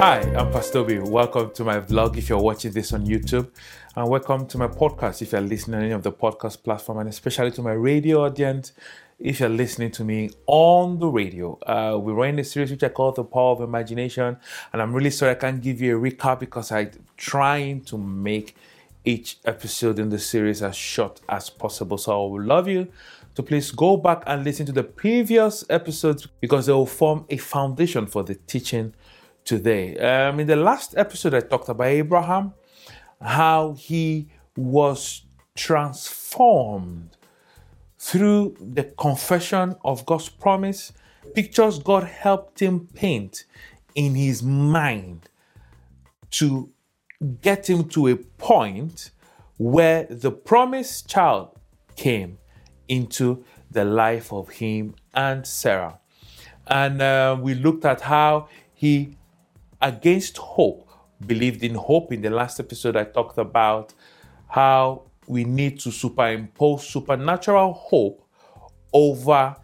Hi, I'm Pastor Obi. Welcome to my vlog if you're watching this on YouTube, and welcome to my podcast if you're listening on any of the podcast platform, and especially to my radio audience if you're listening to me on the radio. Uh, we're running a series which I call The Power of Imagination, and I'm really sorry I can't give you a recap because I'm trying to make each episode in the series as short as possible. So I would love you to please go back and listen to the previous episodes because they will form a foundation for the teaching today. Um, in the last episode, I talked about Abraham, how he was transformed through the confession of God's promise, pictures God helped him paint in his mind to get him to a point where the promised child came into the life of him and Sarah. And uh, we looked at how he against hope, believed in hope. In the last episode, I talked about how we need to superimpose supernatural hope over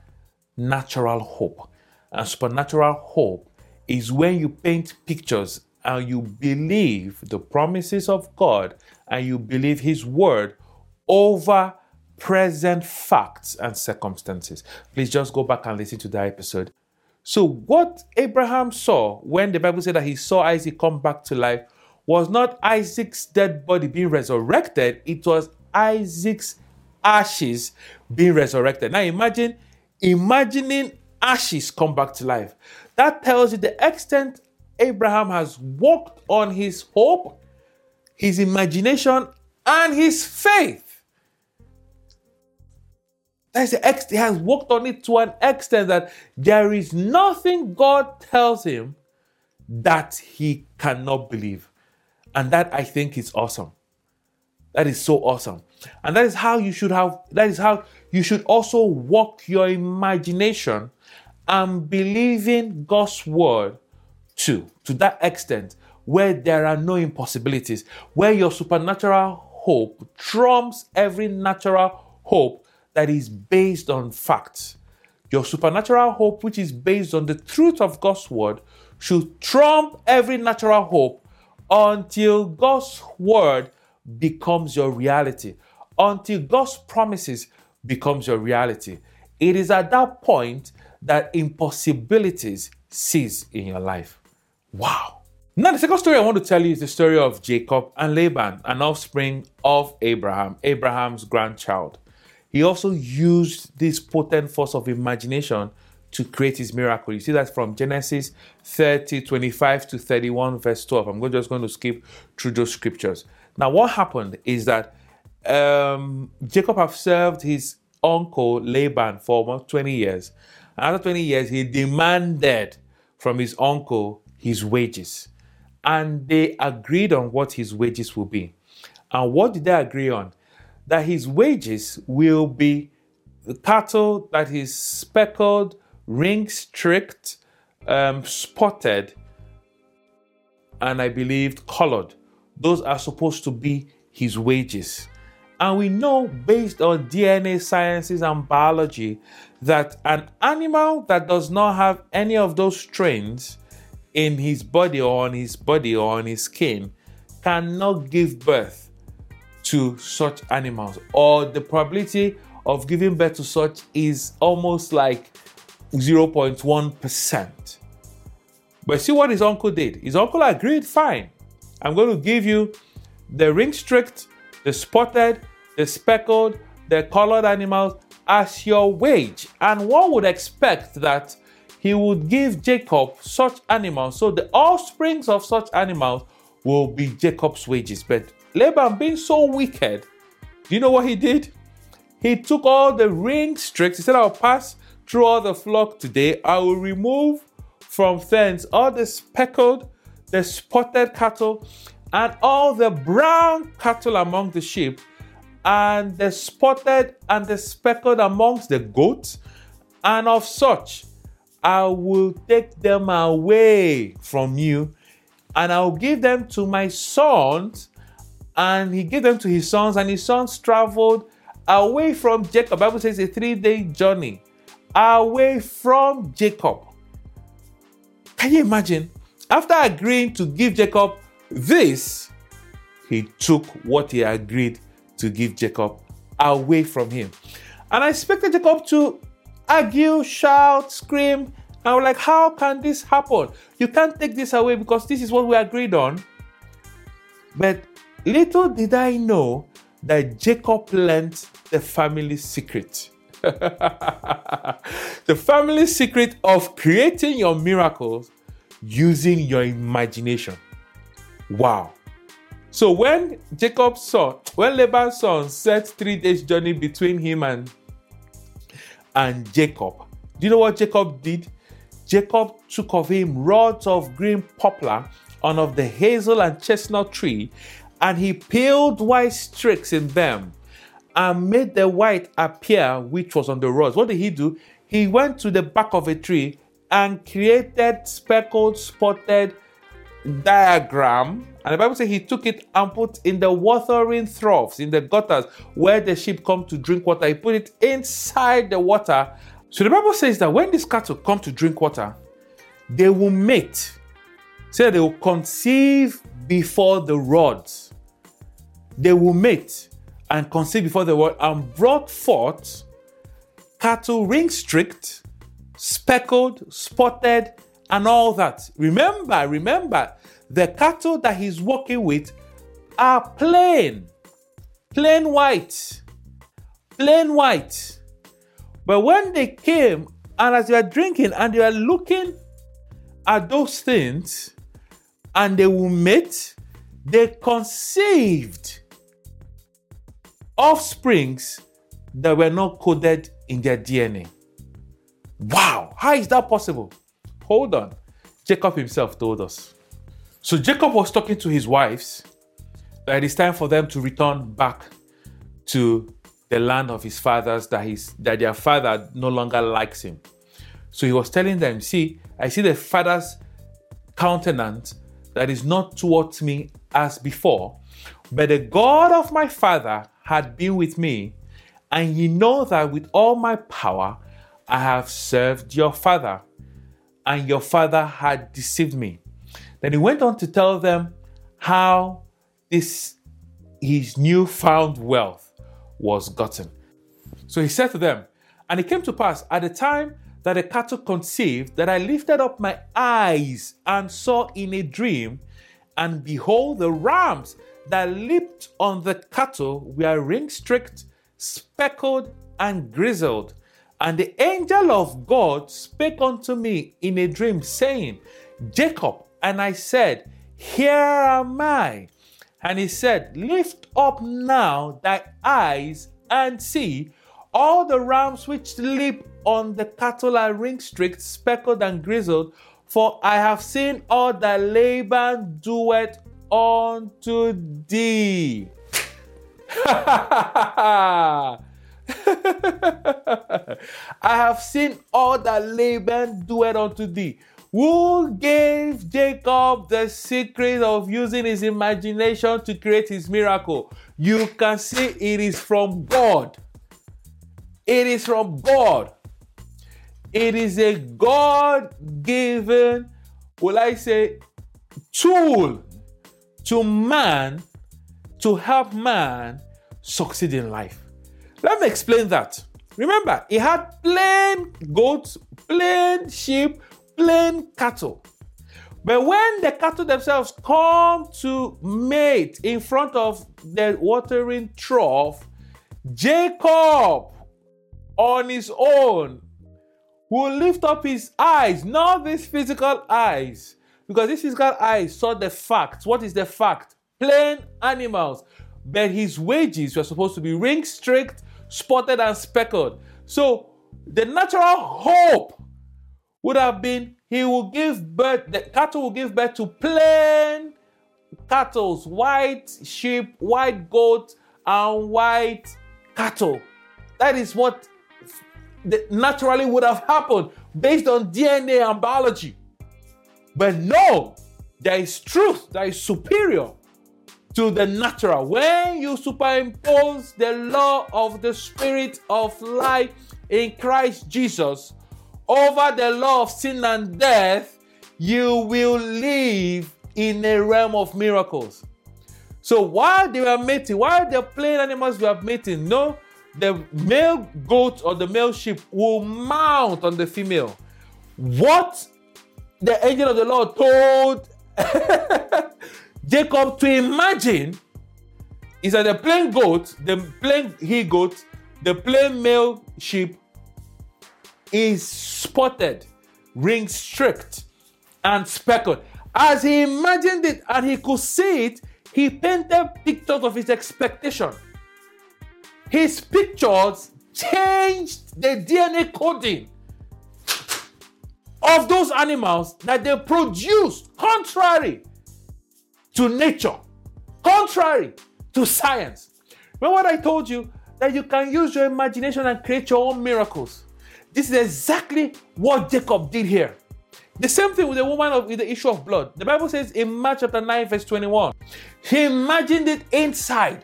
natural hope. And supernatural hope is when you paint pictures and you believe the promises of God and you believe His word over present facts and circumstances. Please just go back and listen to that episode. So, what Abraham saw when the Bible said that he saw Isaac come back to life was not Isaac's dead body being resurrected, it was Isaac's ashes being resurrected. Now, imagine imagining ashes come back to life. That tells you the extent Abraham has walked on his hope, his imagination, and his faith. That's the ex- he has worked on it to an extent that there is nothing God tells him that he cannot believe. And that I think is awesome. That is so awesome. And that is how you should have, that is how you should also walk your imagination and believing God's word too, to that extent where there are no impossibilities, where your supernatural hope trumps every natural hope that is based on facts. Your supernatural hope, which is based on the truth of God's word, should trump every natural hope until God's word becomes your reality, until God's promises becomes your reality. It is at that point that impossibilities cease in your life. Wow. Now, the second story I want to tell you is the story of Jacob and Laban, an offspring of Abraham, Abraham's grandchild. He also used this potent force of imagination to create his miracle. You see that from Genesis 30, 25 to 31, verse 12. I'm just going to skip through those scriptures. Now, what happened is that um, Jacob have served his uncle Laban for almost 20 years. After 20 years, he demanded from his uncle his wages. And they agreed on what his wages will be. And what did they agree on? That his wages will be the cattle that is speckled, ring streaked, um, spotted, and I believe colored. Those are supposed to be his wages. And we know based on DNA sciences and biology that an animal that does not have any of those strains in his body or on his body or on his skin cannot give birth to such animals, or the probability of giving birth to such is almost like 0.1%. But see what his uncle did. His uncle agreed, fine. I'm going to give you the ring streaked, the spotted, the speckled, the colored animals as your wage. And one would expect that he would give Jacob such animals, so the offsprings of such animals will be Jacob's wages. But Laban, being so wicked, do you know what he did? He took all the ring streaks. He said, I'll pass through all the flock today. I will remove from thence all the speckled, the spotted cattle, and all the brown cattle among the sheep, and the spotted and the speckled amongst the goats, and of such I will take them away from you, and I will give them to my sons and he gave them to his sons, and his sons traveled away from Jacob. Bible says a three-day journey away from Jacob. Can you imagine? after agreeing to give Jacob this, he took what he agreed to give Jacob away from him. And I expected Jacob to argue, shout, scream. I was like, how can this happen? You can't take this away because this is what we agreed on. But little did I know that Jacob learned the family secret. the family secret of creating your miracles using your imagination. Wow. So when Jacob saw, when Laban's son set three days journey between him and and Jacob, do you know what Jacob did? Jacob took of him rods of green poplar and of the hazel and chestnut tree, and he peeled white streaks in them and made the white appear which was on the rods. What did he do? He went to the back of a tree and created speckled, spotted diagram. And the Bible says he took it and put in the watering troughs, in the gutters where the sheep come to drink water. He put it inside the water. So the Bible says that when these cattle come to drink water, they will mate. Say they will conceive before the rods. They will mate and conceive before the rod and brought forth cattle ring streaked speckled, spotted, and all that. Remember, remember, the cattle that he's working with are plain, plain white, plain white. But when they came, and as they are drinking and they are looking at those things, and they will mate, they conceived offsprings that were not coded in their DNA. Wow, how is that possible? Hold on. Jacob himself told us. So Jacob was talking to his wives that it's time for them to return back to the land of his fathers that his that their father no longer likes him. So he was telling them, see, I see the father's countenance that is not towards me as before, but the God of my father had been with me, and ye know that with all my power I have served your father, and your father had deceived me. Then he went on to tell them how this his newfound wealth was gotten. So he said to them, And it came to pass at the time that the cattle conceived that I lifted up my eyes and saw in a dream, and behold, the rams that leaped on the cattle were ring streaked, speckled, and grizzled. And the angel of God spake unto me in a dream, saying, Jacob. And I said, Here am I. And he said, Lift up now thy eyes and see all the rams which leap on the cattle are ring streaked, speckled, and grizzled, for I have seen all that Laban doeth unto thee. I have seen all that Laban doeth unto thee. Who gave Jacob the secret of using his imagination to create his miracle? You can see it is from God. It is from God. It is a God given, will I say, tool to man to help man succeed in life. Let me explain that. Remember, he had plain goats, plain sheep, plain cattle. But when the cattle themselves come to mate in front of the watering trough, Jacob on his own will lift up his eyes, not these physical eyes, because this physical eyes saw the fact. What is the fact? Plain animals. But his wages were supposed to be ring streaked spotted and speckled. So the natural hope would have been he will give birth, the cattle will give birth to plain cattle, white sheep, white goats, and white cattle. That is what naturally would have happened based on DNA and biology. But no, there is truth that is superior to the natural. When you superimpose the law of the spirit of life in Christ Jesus over the law of sin and death, you will live in a realm of miracles. So while they were mating, while the plain animals were mating, no, the male goat or the male sheep will mount on the female. What the angel of the Lord told Jacob to imagine is that the plain goat, the plain he goat, the plain male sheep is spotted, ring streaked, and speckled. As he imagined it and he could see it, he painted pictures of his expectation. His pictures changed the DNA coding of those animals that they produce contrary to nature, contrary to science. Remember what I told you? That you can use your imagination and create your own miracles. This is exactly what Jacob did here. The same thing with the woman of, with the issue of blood. The Bible says in Mark chapter 9, verse 21, he imagined it inside.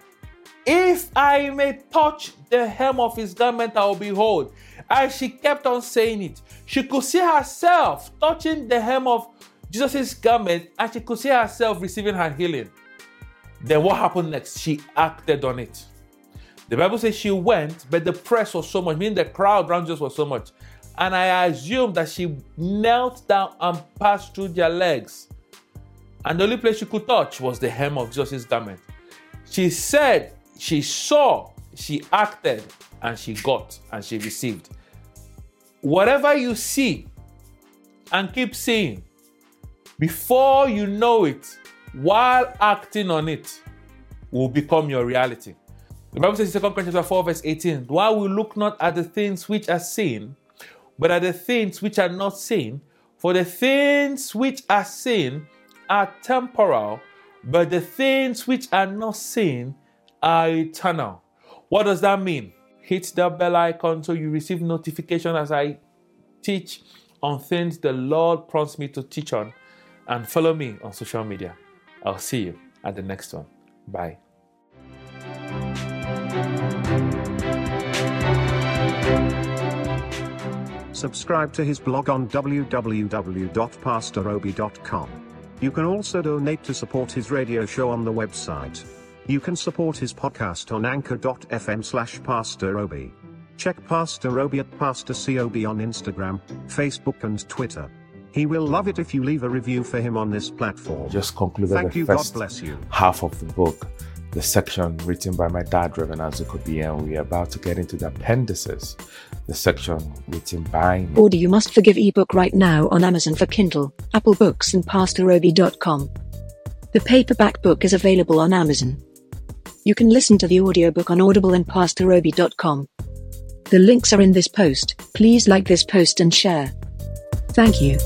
If I may touch the hem of his garment, I will behold. As she kept on saying it, she could see herself touching the hem of Jesus' garment and she could see herself receiving her healing. Then what happened next? She acted on it. The Bible says she went, but the press was so much, meaning the crowd around Jesus was so much. And I assume that she knelt down and passed through their legs. And the only place she could touch was the hem of Jesus' garment. She said she saw, she acted, and she got, and she received. Whatever you see and keep seeing, before you know it, while acting on it, will become your reality. The Bible says in 2 Corinthians 4, verse 18, while we look not at the things which are seen, but at the things which are not seen, for the things which are seen are temporal, but the things which are not seen are eternal. What does that mean? Hit the bell icon so you receive notification as I teach on things the Lord prompts me to teach on, and follow me on social media. I'll see you at the next one. Bye. Subscribe to his blog on www.pastorobi.com. You can also donate to support his radio show on the website. You can support his podcast on anchor.fm slash pastorobi. Check Pastor Obi at Pastor COB on Instagram, Facebook and Twitter. He will love it if you leave a review for him on this platform. Just concluded Thank the you, first God bless you. half of the book, the section written by my dad, Reverend Azuka Obi, and we are about to get into the appendices, the section written by me. Order You Must Forgive ebook right now on Amazon for Kindle, Apple Books, and PastorObi.com. The paperback book is available on Amazon. You can listen to the audiobook on Audible and PastorObi.com. The links are in this post. Please like this post and share. Thank you.